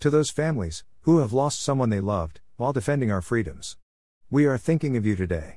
To those families, who have lost someone they loved, while defending our freedoms. We are thinking of you today.